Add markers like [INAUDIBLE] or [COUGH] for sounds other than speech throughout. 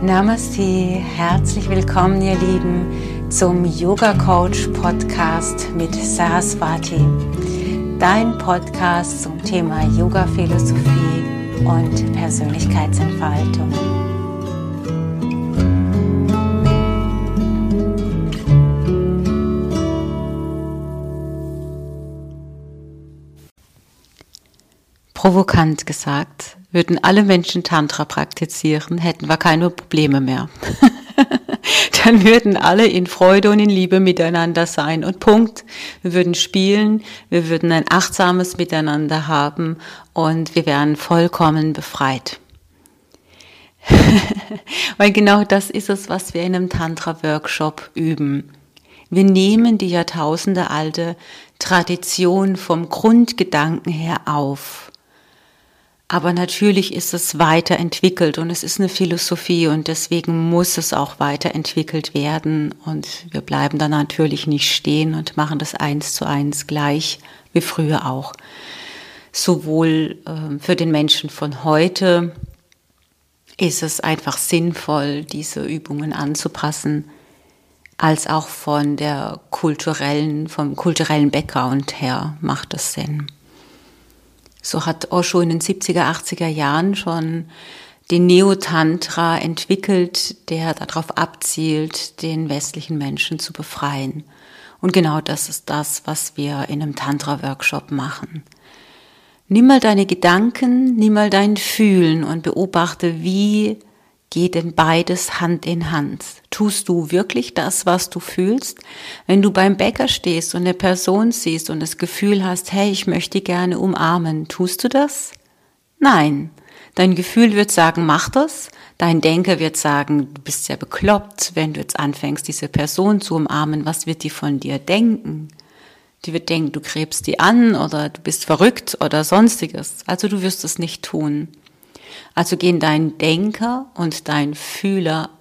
Namaste, herzlich willkommen, ihr Lieben, zum Yoga Coach Podcast mit Saraswati. Dein Podcast zum Thema Yoga Philosophie und Persönlichkeitsentfaltung. Provokant gesagt, würden alle Menschen Tantra praktizieren, hätten wir keine Probleme mehr. [LAUGHS] Dann würden alle in Freude und in Liebe miteinander sein und Punkt. Wir würden spielen, wir würden ein achtsames Miteinander haben und wir wären vollkommen befreit. [LAUGHS] Weil genau das ist es, was wir in einem Tantra-Workshop üben. Wir nehmen die Jahrtausende alte Tradition vom Grundgedanken her auf aber natürlich ist es weiterentwickelt und es ist eine Philosophie und deswegen muss es auch weiterentwickelt werden. Und wir bleiben da natürlich nicht stehen und machen das eins zu eins gleich wie früher auch. Sowohl äh, für den Menschen von heute ist es einfach sinnvoll, diese Übungen anzupassen, als auch von der kulturellen, vom kulturellen Background her macht es Sinn. So hat Osho in den 70er, 80er Jahren schon den Neo-Tantra entwickelt, der darauf abzielt, den westlichen Menschen zu befreien. Und genau das ist das, was wir in einem Tantra-Workshop machen. Nimm mal deine Gedanken, nimm mal dein Fühlen und beobachte, wie geht denn beides Hand in Hand? Tust du wirklich das, was du fühlst? Wenn du beim Bäcker stehst und eine Person siehst und das Gefühl hast, hey, ich möchte gerne umarmen, tust du das? Nein. Dein Gefühl wird sagen, mach das. Dein Denker wird sagen, du bist ja bekloppt, wenn du jetzt anfängst, diese Person zu umarmen. Was wird die von dir denken? Die wird denken, du gräbst die an oder du bist verrückt oder sonstiges. Also du wirst es nicht tun. Also gehen dein Denker und dein Fühler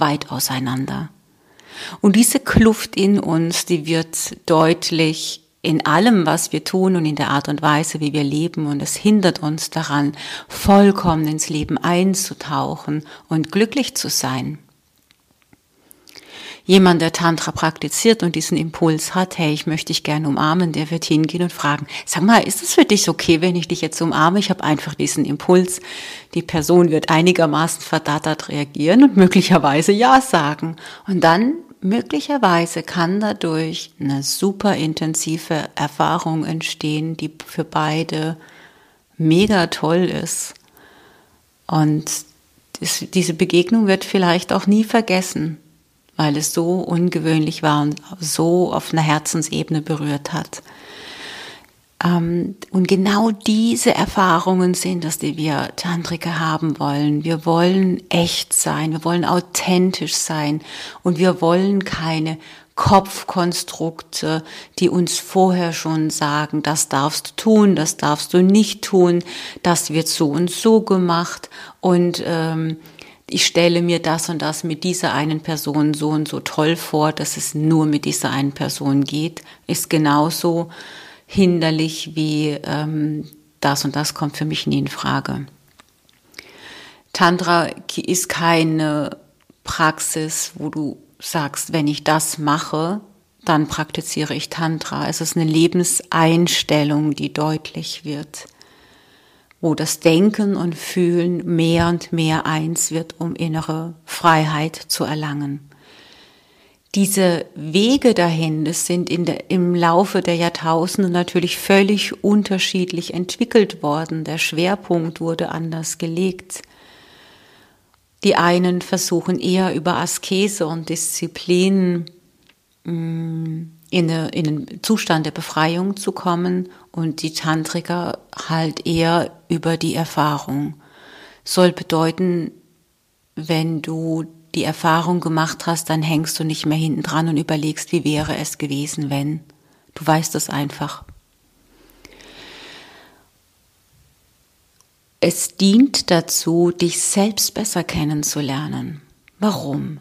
weit auseinander. Und diese Kluft in uns, die wird deutlich in allem, was wir tun und in der Art und Weise, wie wir leben. Und es hindert uns daran, vollkommen ins Leben einzutauchen und glücklich zu sein jemand, der Tantra praktiziert und diesen Impuls hat, hey, ich möchte dich gerne umarmen, der wird hingehen und fragen, sag mal, ist es für dich okay, wenn ich dich jetzt umarme? Ich habe einfach diesen Impuls. Die Person wird einigermaßen verdattert reagieren und möglicherweise Ja sagen. Und dann möglicherweise kann dadurch eine super intensive Erfahrung entstehen, die für beide mega toll ist. Und diese Begegnung wird vielleicht auch nie vergessen weil es so ungewöhnlich war und so auf einer Herzensebene berührt hat. Ähm, und genau diese Erfahrungen sind es, die wir Tantriker haben wollen. Wir wollen echt sein, wir wollen authentisch sein und wir wollen keine Kopfkonstrukte, die uns vorher schon sagen, das darfst du tun, das darfst du nicht tun, das wird so und so gemacht und ähm, ich stelle mir das und das mit dieser einen Person so und so toll vor, dass es nur mit dieser einen Person geht, ist genauso hinderlich wie ähm, das und das kommt für mich nie in Frage. Tantra ist keine Praxis, wo du sagst, wenn ich das mache, dann praktiziere ich Tantra. Es ist eine Lebenseinstellung, die deutlich wird wo das Denken und Fühlen mehr und mehr eins wird, um innere Freiheit zu erlangen. Diese Wege dahin, das sind in der, im Laufe der Jahrtausende natürlich völlig unterschiedlich entwickelt worden. Der Schwerpunkt wurde anders gelegt. Die einen versuchen eher über Askese und Disziplin mm, in, eine, in einen Zustand der Befreiung zu kommen und die Tantriker halt eher über die Erfahrung. Soll bedeuten, wenn du die Erfahrung gemacht hast, dann hängst du nicht mehr hinten dran und überlegst, wie wäre es gewesen, wenn. Du weißt es einfach. Es dient dazu, dich selbst besser kennenzulernen. Warum?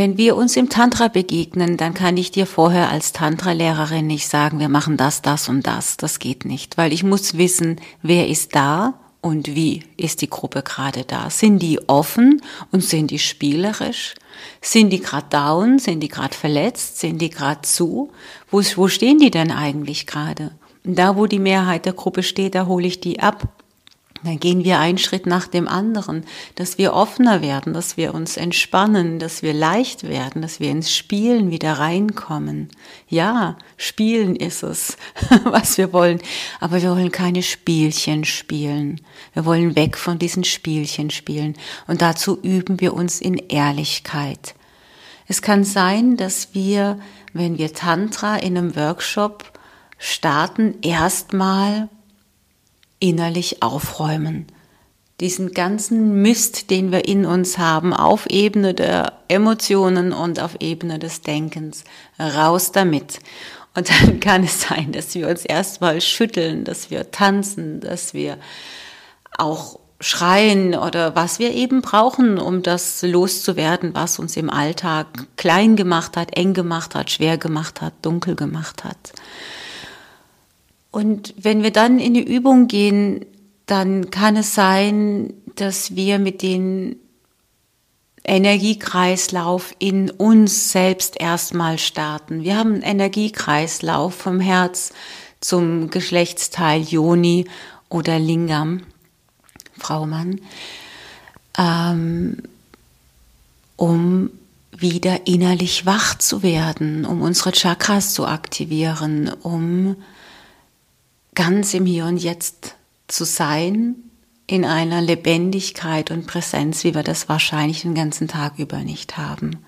Wenn wir uns im Tantra begegnen, dann kann ich dir vorher als Tantra-Lehrerin nicht sagen, wir machen das, das und das. Das geht nicht, weil ich muss wissen, wer ist da und wie ist die Gruppe gerade da? Sind die offen und sind die spielerisch? Sind die gerade down? Sind die gerade verletzt? Sind die gerade zu? Wo, wo stehen die denn eigentlich gerade? Da, wo die Mehrheit der Gruppe steht, da hole ich die ab. Dann gehen wir einen Schritt nach dem anderen, dass wir offener werden, dass wir uns entspannen, dass wir leicht werden, dass wir ins Spielen wieder reinkommen. Ja, Spielen ist es, [LAUGHS] was wir wollen. Aber wir wollen keine Spielchen spielen. Wir wollen weg von diesen Spielchen spielen. Und dazu üben wir uns in Ehrlichkeit. Es kann sein, dass wir, wenn wir Tantra in einem Workshop starten, erstmal innerlich aufräumen. Diesen ganzen Mist, den wir in uns haben, auf Ebene der Emotionen und auf Ebene des Denkens, raus damit. Und dann [LAUGHS] kann es sein, dass wir uns erstmal schütteln, dass wir tanzen, dass wir auch schreien oder was wir eben brauchen, um das loszuwerden, was uns im Alltag klein gemacht hat, eng gemacht hat, schwer gemacht hat, dunkel gemacht hat. Und wenn wir dann in die Übung gehen, dann kann es sein, dass wir mit dem Energiekreislauf in uns selbst erstmal starten. Wir haben einen Energiekreislauf vom Herz zum Geschlechtsteil Yoni oder Lingam, Frau Mann, ähm, um wieder innerlich wach zu werden, um unsere Chakras zu aktivieren, um ganz im Hier und Jetzt zu sein, in einer Lebendigkeit und Präsenz, wie wir das wahrscheinlich den ganzen Tag über nicht haben.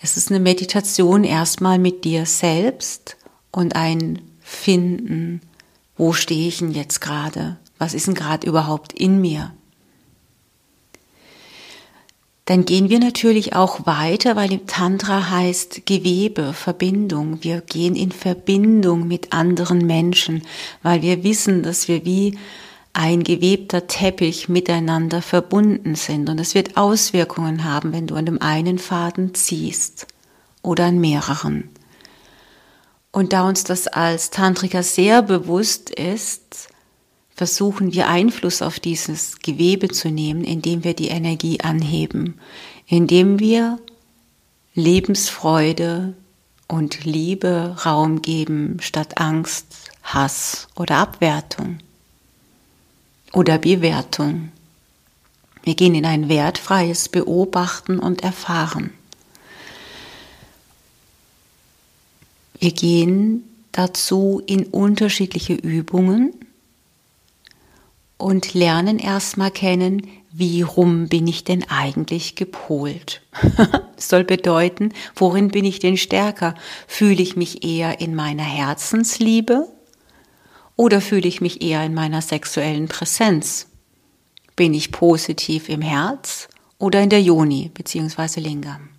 Es ist eine Meditation erstmal mit dir selbst und ein Finden, wo stehe ich denn jetzt gerade? Was ist denn gerade überhaupt in mir? Dann gehen wir natürlich auch weiter, weil im Tantra heißt Gewebe, Verbindung. Wir gehen in Verbindung mit anderen Menschen, weil wir wissen, dass wir wie ein gewebter Teppich miteinander verbunden sind. Und es wird Auswirkungen haben, wenn du an dem einen Faden ziehst oder an mehreren. Und da uns das als Tantriker sehr bewusst ist, versuchen wir Einfluss auf dieses Gewebe zu nehmen, indem wir die Energie anheben, indem wir Lebensfreude und Liebe Raum geben statt Angst, Hass oder Abwertung oder Bewertung. Wir gehen in ein wertfreies Beobachten und Erfahren. Wir gehen dazu in unterschiedliche Übungen und lernen erstmal kennen, wie rum bin ich denn eigentlich gepolt? [LAUGHS] soll bedeuten, worin bin ich denn stärker? Fühle ich mich eher in meiner Herzensliebe oder fühle ich mich eher in meiner sexuellen Präsenz? Bin ich positiv im Herz oder in der Yoni bzw. Lingam?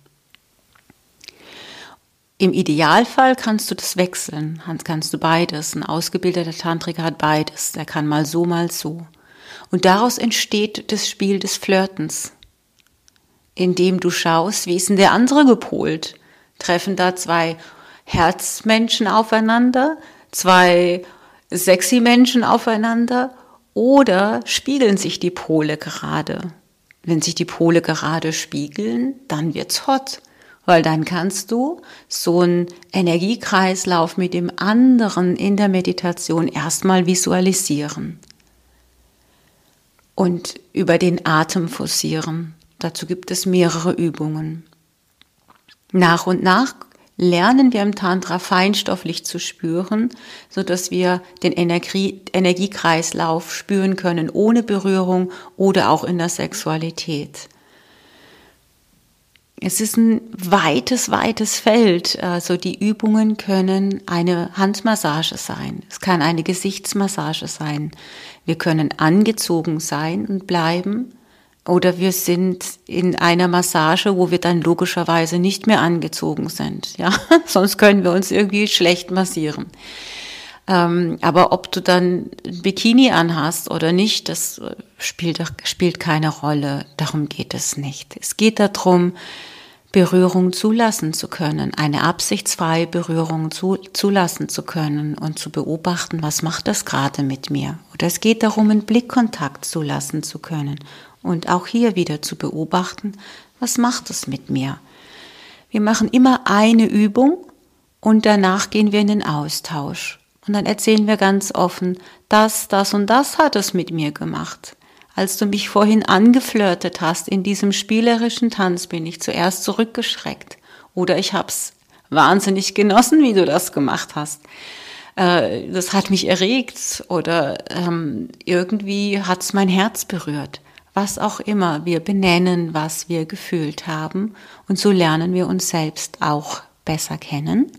Im Idealfall kannst du das wechseln, kannst du beides. Ein ausgebildeter Tantriker hat beides. Der kann mal so, mal so. Und daraus entsteht das Spiel des Flirtens, indem du schaust, wie ist denn der andere gepolt? Treffen da zwei Herzmenschen aufeinander, zwei sexy Menschen aufeinander oder spiegeln sich die Pole gerade? Wenn sich die Pole gerade spiegeln, dann wird's hot weil dann kannst du so einen Energiekreislauf mit dem anderen in der Meditation erstmal visualisieren und über den Atem forcieren. Dazu gibt es mehrere Übungen. Nach und nach lernen wir im Tantra feinstofflich zu spüren, so dass wir den Energie, Energiekreislauf spüren können ohne Berührung oder auch in der Sexualität. Es ist ein weites, weites Feld. Also die Übungen können eine Handmassage sein. Es kann eine Gesichtsmassage sein. Wir können angezogen sein und bleiben. Oder wir sind in einer Massage, wo wir dann logischerweise nicht mehr angezogen sind. Ja, [LAUGHS] sonst können wir uns irgendwie schlecht massieren. Ähm, aber ob du dann ein Bikini anhast oder nicht, das spielt, spielt keine Rolle. Darum geht es nicht. Es geht darum, Berührung zulassen zu können, eine absichtsfreie Berührung zu, zulassen zu können und zu beobachten, was macht das gerade mit mir. Oder es geht darum, einen Blickkontakt zulassen zu können und auch hier wieder zu beobachten, was macht es mit mir. Wir machen immer eine Übung und danach gehen wir in den Austausch. Und dann erzählen wir ganz offen, das, das und das hat es mit mir gemacht. Als du mich vorhin angeflirtet hast in diesem spielerischen Tanz, bin ich zuerst zurückgeschreckt. Oder ich hab's wahnsinnig genossen, wie du das gemacht hast. Äh, das hat mich erregt oder ähm, irgendwie hat's mein Herz berührt. Was auch immer, wir benennen, was wir gefühlt haben und so lernen wir uns selbst auch besser kennen.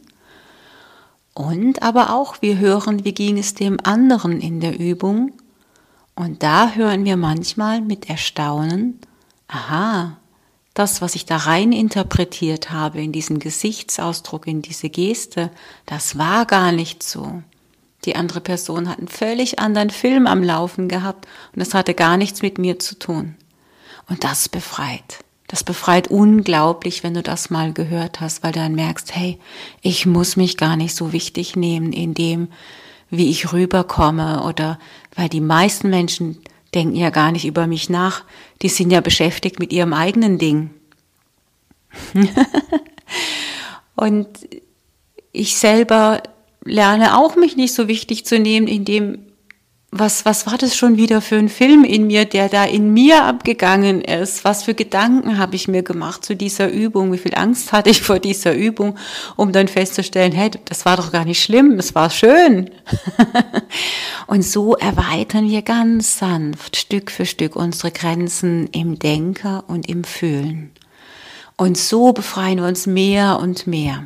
Und aber auch wir hören, wie ging es dem anderen in der Übung und da hören wir manchmal mit Erstaunen, aha, das, was ich da rein interpretiert habe in diesen Gesichtsausdruck, in diese Geste, das war gar nicht so. Die andere Person hat einen völlig anderen Film am Laufen gehabt und das hatte gar nichts mit mir zu tun. Und das befreit. Das befreit unglaublich, wenn du das mal gehört hast, weil du dann merkst, hey, ich muss mich gar nicht so wichtig nehmen in dem, wie ich rüberkomme oder weil die meisten Menschen denken ja gar nicht über mich nach, die sind ja beschäftigt mit ihrem eigenen Ding. [LAUGHS] und ich selber lerne auch mich nicht so wichtig zu nehmen, indem was, was war das schon wieder für ein Film in mir, der da in mir abgegangen ist? Was für Gedanken habe ich mir gemacht zu dieser Übung? Wie viel Angst hatte ich vor dieser Übung, um dann festzustellen, hey, das war doch gar nicht schlimm, es war schön. [LAUGHS] und so erweitern wir ganz sanft, Stück für Stück unsere Grenzen im Denker und im Fühlen. Und so befreien wir uns mehr und mehr.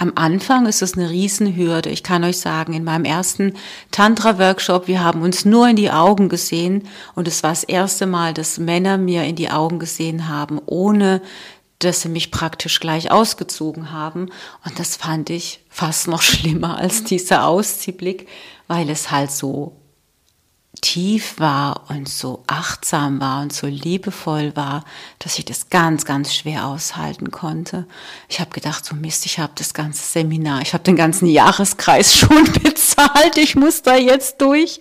Am Anfang ist es eine Riesenhürde. Ich kann euch sagen, in meinem ersten Tantra-Workshop, wir haben uns nur in die Augen gesehen und es war das erste Mal, dass Männer mir in die Augen gesehen haben, ohne dass sie mich praktisch gleich ausgezogen haben. Und das fand ich fast noch [LAUGHS] schlimmer als dieser Ausziehblick, weil es halt so tief war und so achtsam war und so liebevoll war, dass ich das ganz, ganz schwer aushalten konnte. Ich habe gedacht, so Mist, ich habe das ganze Seminar, ich habe den ganzen Jahreskreis [LAUGHS] schon bezahlt, ich muss da jetzt durch.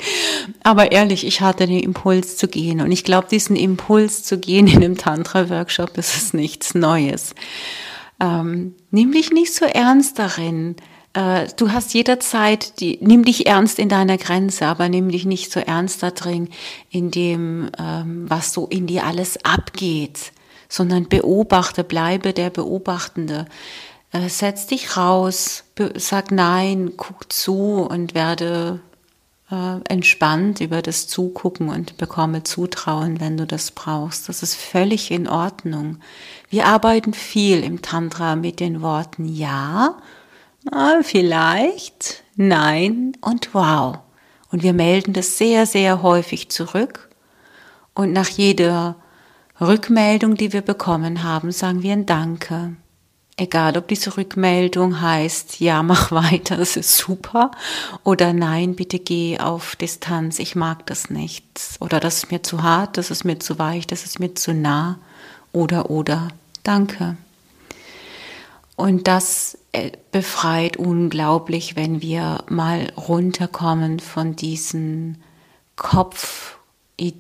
Aber ehrlich, ich hatte den Impuls zu gehen und ich glaube, diesen Impuls zu gehen in einem Tantra-Workshop, das ist nichts Neues. Ähm, nimm nicht so ernst darin, äh, du hast jederzeit, die, nimm dich ernst in deiner Grenze, aber nimm dich nicht so ernst da drin, in dem, ähm, was so in dir alles abgeht, sondern beobachte, bleibe der Beobachtende. Äh, setz dich raus, sag nein, guck zu und werde äh, entspannt über das Zugucken und bekomme Zutrauen, wenn du das brauchst. Das ist völlig in Ordnung. Wir arbeiten viel im Tantra mit den Worten Ja Ah, vielleicht, nein und wow. Und wir melden das sehr, sehr häufig zurück. Und nach jeder Rückmeldung, die wir bekommen haben, sagen wir ein Danke. Egal, ob diese Rückmeldung heißt, ja, mach weiter, das ist super, oder nein, bitte geh auf Distanz, ich mag das nicht, oder das ist mir zu hart, das ist mir zu weich, das ist mir zu nah, oder, oder, danke. Und das befreit unglaublich, wenn wir mal runterkommen von diesen Kopfideen,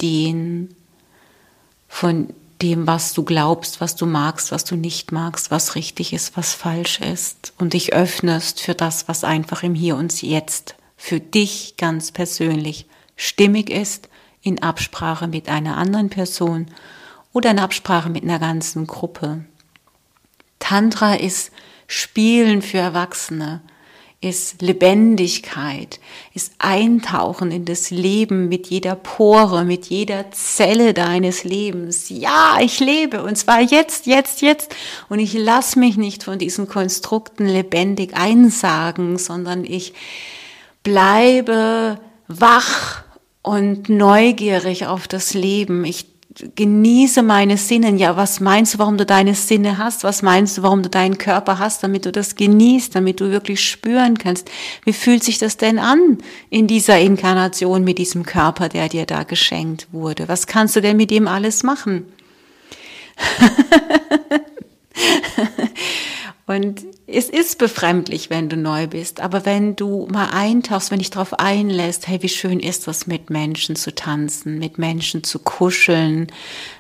von dem, was du glaubst, was du magst, was du nicht magst, was richtig ist, was falsch ist und dich öffnest für das, was einfach im Hier und Jetzt für dich ganz persönlich stimmig ist, in Absprache mit einer anderen Person oder in Absprache mit einer ganzen Gruppe. Tantra ist Spielen für Erwachsene, ist Lebendigkeit, ist Eintauchen in das Leben mit jeder Pore, mit jeder Zelle deines Lebens. Ja, ich lebe und zwar jetzt, jetzt, jetzt. Und ich lasse mich nicht von diesen Konstrukten lebendig einsagen, sondern ich bleibe wach und neugierig auf das Leben. Ich genieße meine Sinnen. Ja, was meinst du, warum du deine Sinne hast? Was meinst du, warum du deinen Körper hast, damit du das genießt, damit du wirklich spüren kannst? Wie fühlt sich das denn an in dieser Inkarnation mit diesem Körper, der dir da geschenkt wurde? Was kannst du denn mit ihm alles machen? [LAUGHS] Und es ist befremdlich, wenn du neu bist, aber wenn du mal eintauchst, wenn dich darauf einlässt, hey, wie schön ist das, mit Menschen zu tanzen, mit Menschen zu kuscheln,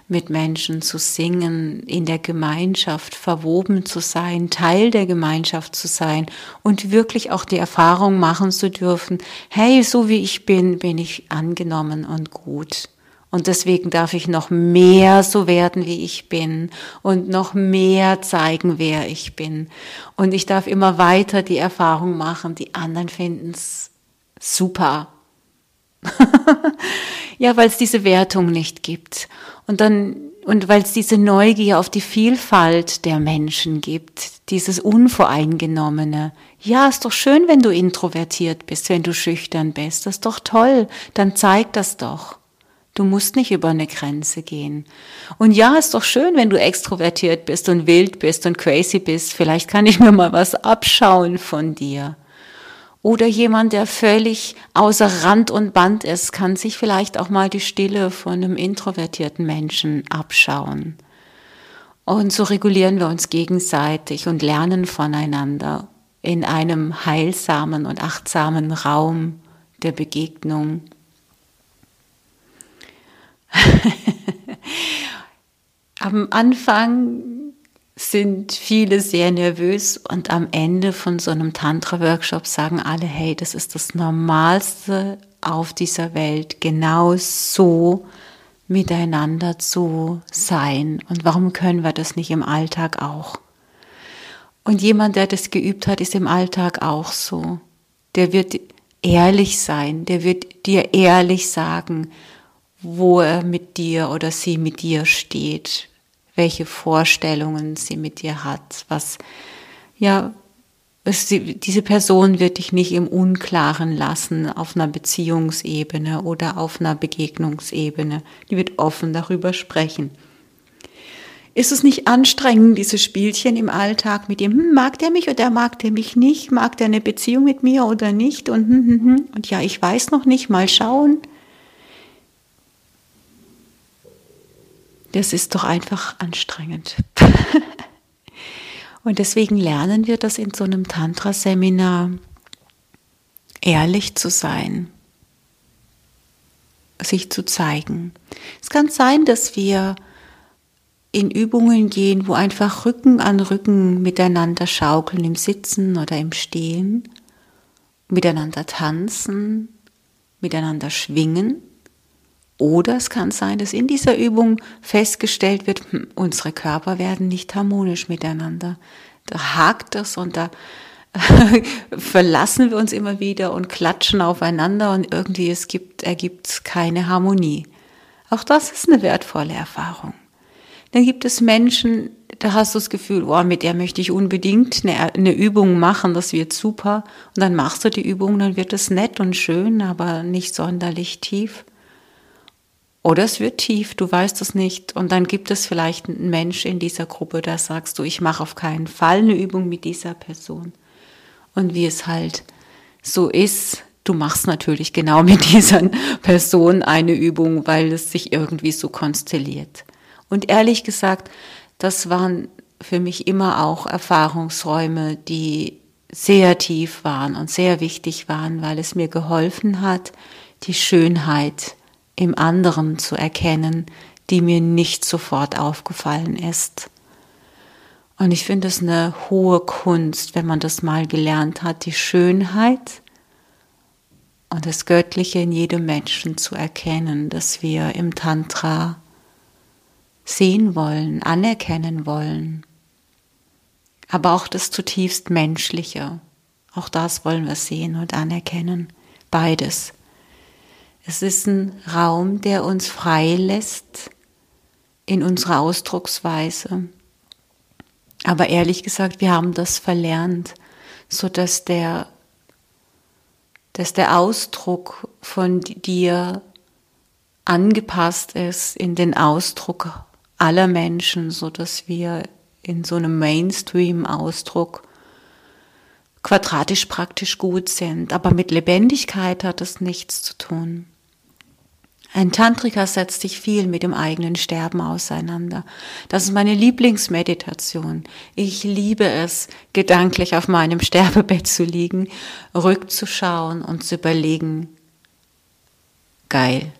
mit Menschen zu singen, in der Gemeinschaft verwoben zu sein, Teil der Gemeinschaft zu sein und wirklich auch die Erfahrung machen zu dürfen, hey, so wie ich bin, bin ich angenommen und gut. Und deswegen darf ich noch mehr so werden, wie ich bin und noch mehr zeigen, wer ich bin. Und ich darf immer weiter die Erfahrung machen, die anderen finden es super. [LAUGHS] ja, weil es diese Wertung nicht gibt. Und dann, und weil es diese Neugier auf die Vielfalt der Menschen gibt, dieses Unvoreingenommene. Ja, ist doch schön, wenn du introvertiert bist, wenn du schüchtern bist. Das ist doch toll. Dann zeig das doch. Du musst nicht über eine Grenze gehen. Und ja, ist doch schön, wenn du extrovertiert bist und wild bist und crazy bist. Vielleicht kann ich mir mal was abschauen von dir. Oder jemand, der völlig außer Rand und Band ist, kann sich vielleicht auch mal die Stille von einem introvertierten Menschen abschauen. Und so regulieren wir uns gegenseitig und lernen voneinander in einem heilsamen und achtsamen Raum der Begegnung. [LAUGHS] am Anfang sind viele sehr nervös und am Ende von so einem Tantra-Workshop sagen alle, hey, das ist das Normalste auf dieser Welt, genau so miteinander zu sein. Und warum können wir das nicht im Alltag auch? Und jemand, der das geübt hat, ist im Alltag auch so. Der wird ehrlich sein, der wird dir ehrlich sagen, wo er mit dir oder sie mit dir steht, welche Vorstellungen sie mit dir hat, was, ja, diese Person wird dich nicht im Unklaren lassen auf einer Beziehungsebene oder auf einer Begegnungsebene. Die wird offen darüber sprechen. Ist es nicht anstrengend, diese Spielchen im Alltag mit ihm? Hm, mag der mich oder mag der mich nicht? Mag der eine Beziehung mit mir oder nicht? Und, hm, hm. und ja, ich weiß noch nicht, mal schauen. Das ist doch einfach anstrengend. [LAUGHS] Und deswegen lernen wir das in so einem Tantra-Seminar, ehrlich zu sein, sich zu zeigen. Es kann sein, dass wir in Übungen gehen, wo einfach Rücken an Rücken miteinander schaukeln im Sitzen oder im Stehen, miteinander tanzen, miteinander schwingen oder es kann sein, dass in dieser Übung festgestellt wird, hm, unsere Körper werden nicht harmonisch miteinander. Da hakt das und da [LAUGHS] verlassen wir uns immer wieder und klatschen aufeinander und irgendwie es gibt, ergibt keine Harmonie. Auch das ist eine wertvolle Erfahrung. Dann gibt es Menschen, da hast du das Gefühl, oh, mit der möchte ich unbedingt eine, eine Übung machen, das wird super. Und dann machst du die Übung, dann wird es nett und schön, aber nicht sonderlich tief. Oder es wird tief, du weißt es nicht. Und dann gibt es vielleicht einen Mensch in dieser Gruppe, da sagst du, ich mache auf keinen Fall eine Übung mit dieser Person. Und wie es halt so ist, du machst natürlich genau mit [LAUGHS] dieser Person eine Übung, weil es sich irgendwie so konstelliert. Und ehrlich gesagt, das waren für mich immer auch Erfahrungsräume, die sehr tief waren und sehr wichtig waren, weil es mir geholfen hat, die Schönheit im anderen zu erkennen, die mir nicht sofort aufgefallen ist. Und ich finde es eine hohe Kunst, wenn man das mal gelernt hat, die Schönheit und das Göttliche in jedem Menschen zu erkennen, dass wir im Tantra sehen wollen, anerkennen wollen. Aber auch das zutiefst Menschliche, auch das wollen wir sehen und anerkennen. Beides. Es ist ein Raum, der uns frei lässt in unserer Ausdrucksweise. Aber ehrlich gesagt, wir haben das verlernt, so dass der, dass der Ausdruck von dir angepasst ist in den Ausdruck aller Menschen, so dass wir in so einem Mainstream-Ausdruck quadratisch praktisch gut sind. Aber mit Lebendigkeit hat das nichts zu tun. Ein Tantriker setzt sich viel mit dem eigenen Sterben auseinander. Das ist meine Lieblingsmeditation. Ich liebe es, gedanklich auf meinem Sterbebett zu liegen, rückzuschauen und zu überlegen, geil,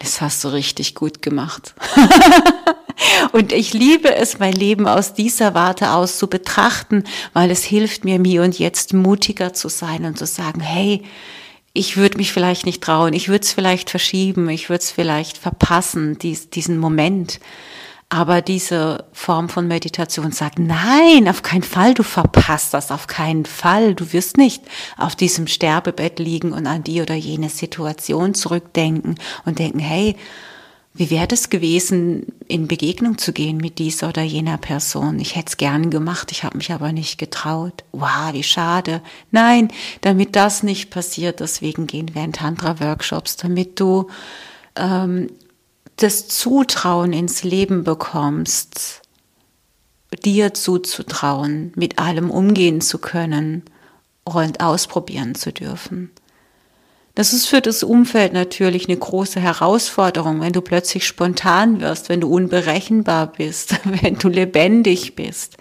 das hast du richtig gut gemacht. [LAUGHS] Und ich liebe es, mein Leben aus dieser Warte aus zu betrachten, weil es hilft mir, mir und jetzt mutiger zu sein und zu sagen, hey, ich würde mich vielleicht nicht trauen, ich würde es vielleicht verschieben, ich würde es vielleicht verpassen, dies, diesen Moment. Aber diese Form von Meditation sagt, nein, auf keinen Fall, du verpasst das, auf keinen Fall. Du wirst nicht auf diesem Sterbebett liegen und an die oder jene Situation zurückdenken und denken, hey, wie wäre es gewesen, in Begegnung zu gehen mit dieser oder jener Person? Ich hätte es gern gemacht, ich habe mich aber nicht getraut. Wow, wie schade. Nein, damit das nicht passiert, deswegen gehen wir in Tantra-Workshops, damit du ähm, das Zutrauen ins Leben bekommst, dir zuzutrauen, mit allem umgehen zu können und ausprobieren zu dürfen. Das ist für das Umfeld natürlich eine große Herausforderung, wenn du plötzlich spontan wirst, wenn du unberechenbar bist, [LAUGHS] wenn du lebendig bist.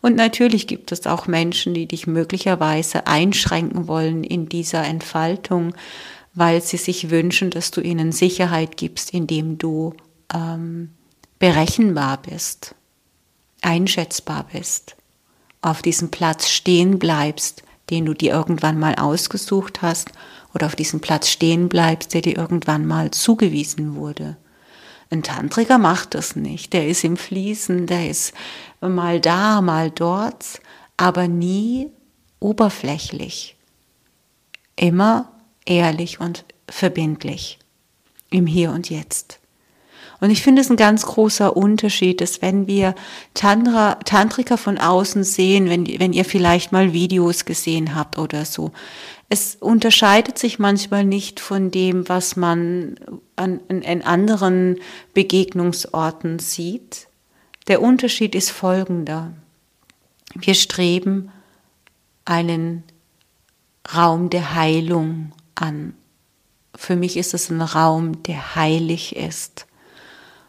Und natürlich gibt es auch Menschen, die dich möglicherweise einschränken wollen in dieser Entfaltung, weil sie sich wünschen, dass du ihnen Sicherheit gibst, indem du ähm, berechenbar bist, einschätzbar bist, auf diesem Platz stehen bleibst, den du dir irgendwann mal ausgesucht hast oder auf diesem Platz stehen bleibst, der dir irgendwann mal zugewiesen wurde. Ein Tantriker macht das nicht. Der ist im Fließen, der ist mal da, mal dort, aber nie oberflächlich. Immer ehrlich und verbindlich. Im Hier und Jetzt. Und ich finde es ein ganz großer Unterschied, dass wenn wir Tantra, Tantriker von außen sehen, wenn, wenn ihr vielleicht mal Videos gesehen habt oder so, es unterscheidet sich manchmal nicht von dem, was man an, an anderen Begegnungsorten sieht. Der Unterschied ist folgender. Wir streben einen Raum der Heilung an. Für mich ist es ein Raum, der heilig ist.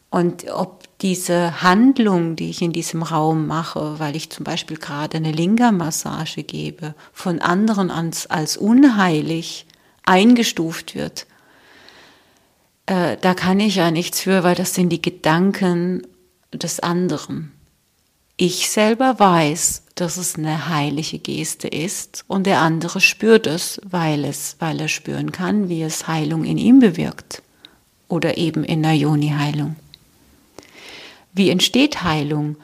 Und ob diese Handlung, die ich in diesem Raum mache, weil ich zum Beispiel gerade eine Linga-Massage gebe, von anderen als, als unheilig eingestuft wird, äh, da kann ich ja nichts für, weil das sind die Gedanken des anderen. Ich selber weiß, dass es eine heilige Geste ist und der andere spürt es, weil es, weil er spüren kann, wie es Heilung in ihm bewirkt oder eben in der Joni-Heilung. Wie entsteht Heilung?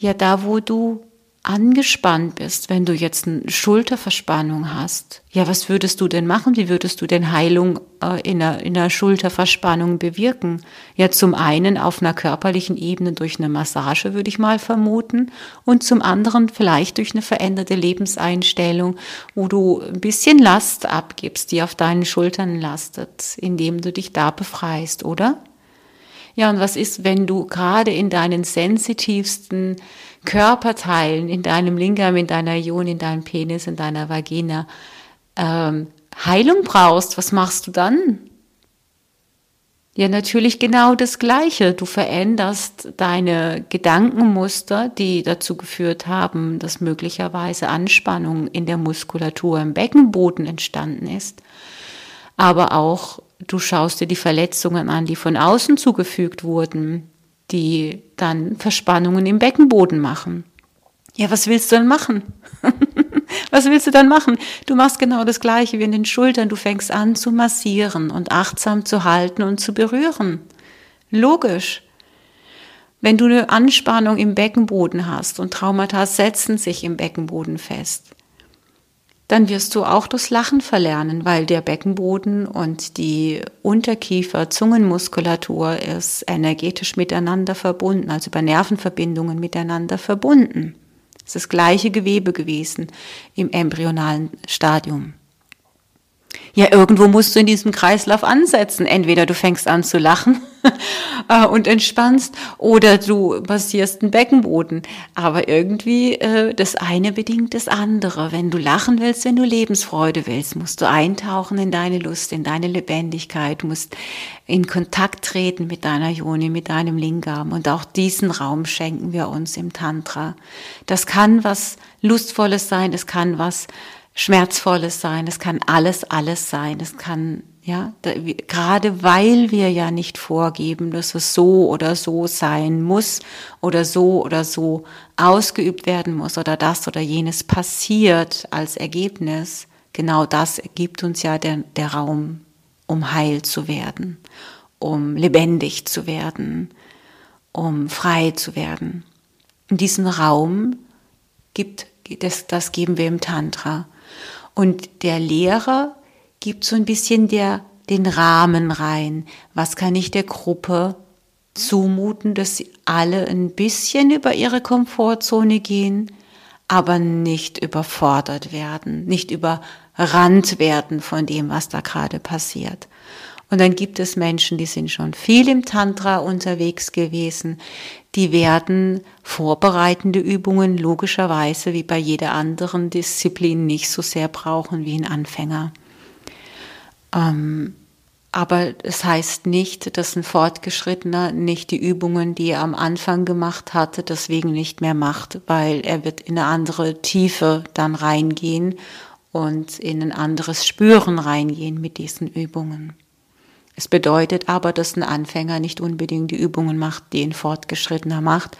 Ja, da, wo du angespannt bist, wenn du jetzt eine Schulterverspannung hast. Ja, was würdest du denn machen? Wie würdest du denn Heilung äh, in, einer, in einer Schulterverspannung bewirken? Ja, zum einen auf einer körperlichen Ebene durch eine Massage, würde ich mal vermuten. Und zum anderen vielleicht durch eine veränderte Lebenseinstellung, wo du ein bisschen Last abgibst, die auf deinen Schultern lastet, indem du dich da befreist, oder? Ja, und was ist, wenn du gerade in deinen sensitivsten Körperteilen, in deinem Lingam, in deiner Ion, in deinem Penis, in deiner Vagina ähm, Heilung brauchst? Was machst du dann? Ja, natürlich genau das Gleiche. Du veränderst deine Gedankenmuster, die dazu geführt haben, dass möglicherweise Anspannung in der Muskulatur im Beckenboden entstanden ist. Aber auch du schaust dir die Verletzungen an, die von außen zugefügt wurden, die dann Verspannungen im Beckenboden machen. Ja, was willst du dann machen? [LAUGHS] was willst du dann machen? Du machst genau das Gleiche wie in den Schultern. Du fängst an zu massieren und achtsam zu halten und zu berühren. Logisch. Wenn du eine Anspannung im Beckenboden hast und Traumata setzen sich im Beckenboden fest, dann wirst du auch das Lachen verlernen, weil der Beckenboden und die Unterkiefer-Zungenmuskulatur ist energetisch miteinander verbunden, also über Nervenverbindungen miteinander verbunden. Es ist das gleiche Gewebe gewesen im embryonalen Stadium. Ja, irgendwo musst du in diesem Kreislauf ansetzen. Entweder du fängst an zu lachen [LAUGHS] äh, und entspannst oder du passierst den Beckenboden. Aber irgendwie äh, das eine bedingt das andere. Wenn du lachen willst, wenn du Lebensfreude willst, musst du eintauchen in deine Lust, in deine Lebendigkeit, musst in Kontakt treten mit deiner Joni, mit deinem Lingam. Und auch diesen Raum schenken wir uns im Tantra. Das kann was Lustvolles sein, es kann was Schmerzvolles sein, es kann alles, alles sein, es kann, ja, da, gerade weil wir ja nicht vorgeben, dass es so oder so sein muss oder so oder so ausgeübt werden muss oder das oder jenes passiert als Ergebnis, genau das gibt uns ja der, der Raum, um heil zu werden, um lebendig zu werden, um frei zu werden. In diesem Raum gibt, das, das geben wir im Tantra. Und der Lehrer gibt so ein bisschen der, den Rahmen rein. Was kann ich der Gruppe zumuten, dass sie alle ein bisschen über ihre Komfortzone gehen, aber nicht überfordert werden, nicht überrannt werden von dem, was da gerade passiert. Und dann gibt es Menschen, die sind schon viel im Tantra unterwegs gewesen, die werden vorbereitende Übungen logischerweise wie bei jeder anderen Disziplin nicht so sehr brauchen wie ein Anfänger. Ähm, aber es heißt nicht, dass ein Fortgeschrittener nicht die Übungen, die er am Anfang gemacht hatte, deswegen nicht mehr macht, weil er wird in eine andere Tiefe dann reingehen und in ein anderes Spüren reingehen mit diesen Übungen. Es bedeutet aber, dass ein Anfänger nicht unbedingt die Übungen macht, die ein Fortgeschrittener macht.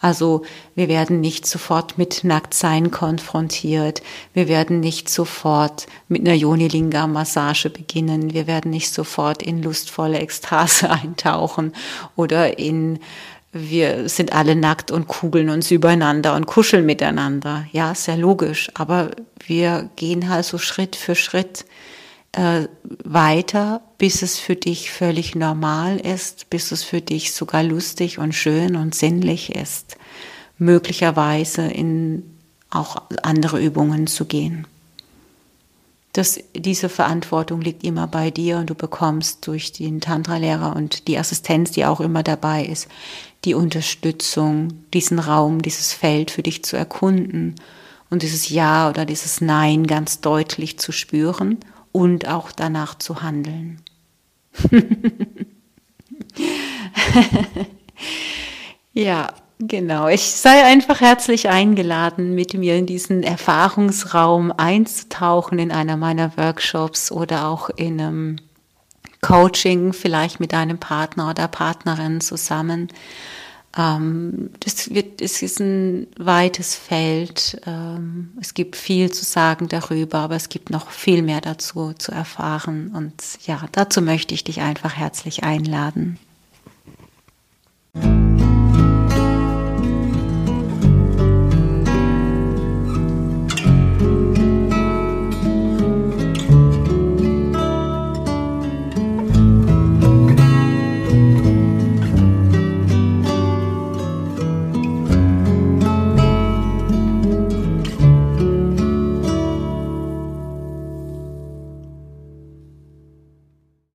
Also wir werden nicht sofort mit Nacktsein konfrontiert. Wir werden nicht sofort mit einer Yoni-Lingam-Massage beginnen. Wir werden nicht sofort in lustvolle Ekstase [LAUGHS] eintauchen oder in wir sind alle nackt und kugeln uns übereinander und kuscheln miteinander. Ja, sehr logisch. Aber wir gehen halt so Schritt für Schritt äh, weiter, bis es für dich völlig normal ist, bis es für dich sogar lustig und schön und sinnlich ist, möglicherweise in auch andere Übungen zu gehen. Das, diese Verantwortung liegt immer bei dir und du bekommst durch den Tantra-Lehrer und die Assistenz, die auch immer dabei ist, die Unterstützung, diesen Raum, dieses Feld für dich zu erkunden und dieses Ja oder dieses Nein ganz deutlich zu spüren und auch danach zu handeln. [LAUGHS] ja, genau. Ich sei einfach herzlich eingeladen, mit mir in diesen Erfahrungsraum einzutauchen in einer meiner Workshops oder auch in einem Coaching, vielleicht mit einem Partner oder Partnerin zusammen ähm, das, wird, es ist ein weites Feld. Ähm, es gibt viel zu sagen darüber, aber es gibt noch viel mehr dazu zu erfahren. Und ja, dazu möchte ich dich einfach herzlich einladen.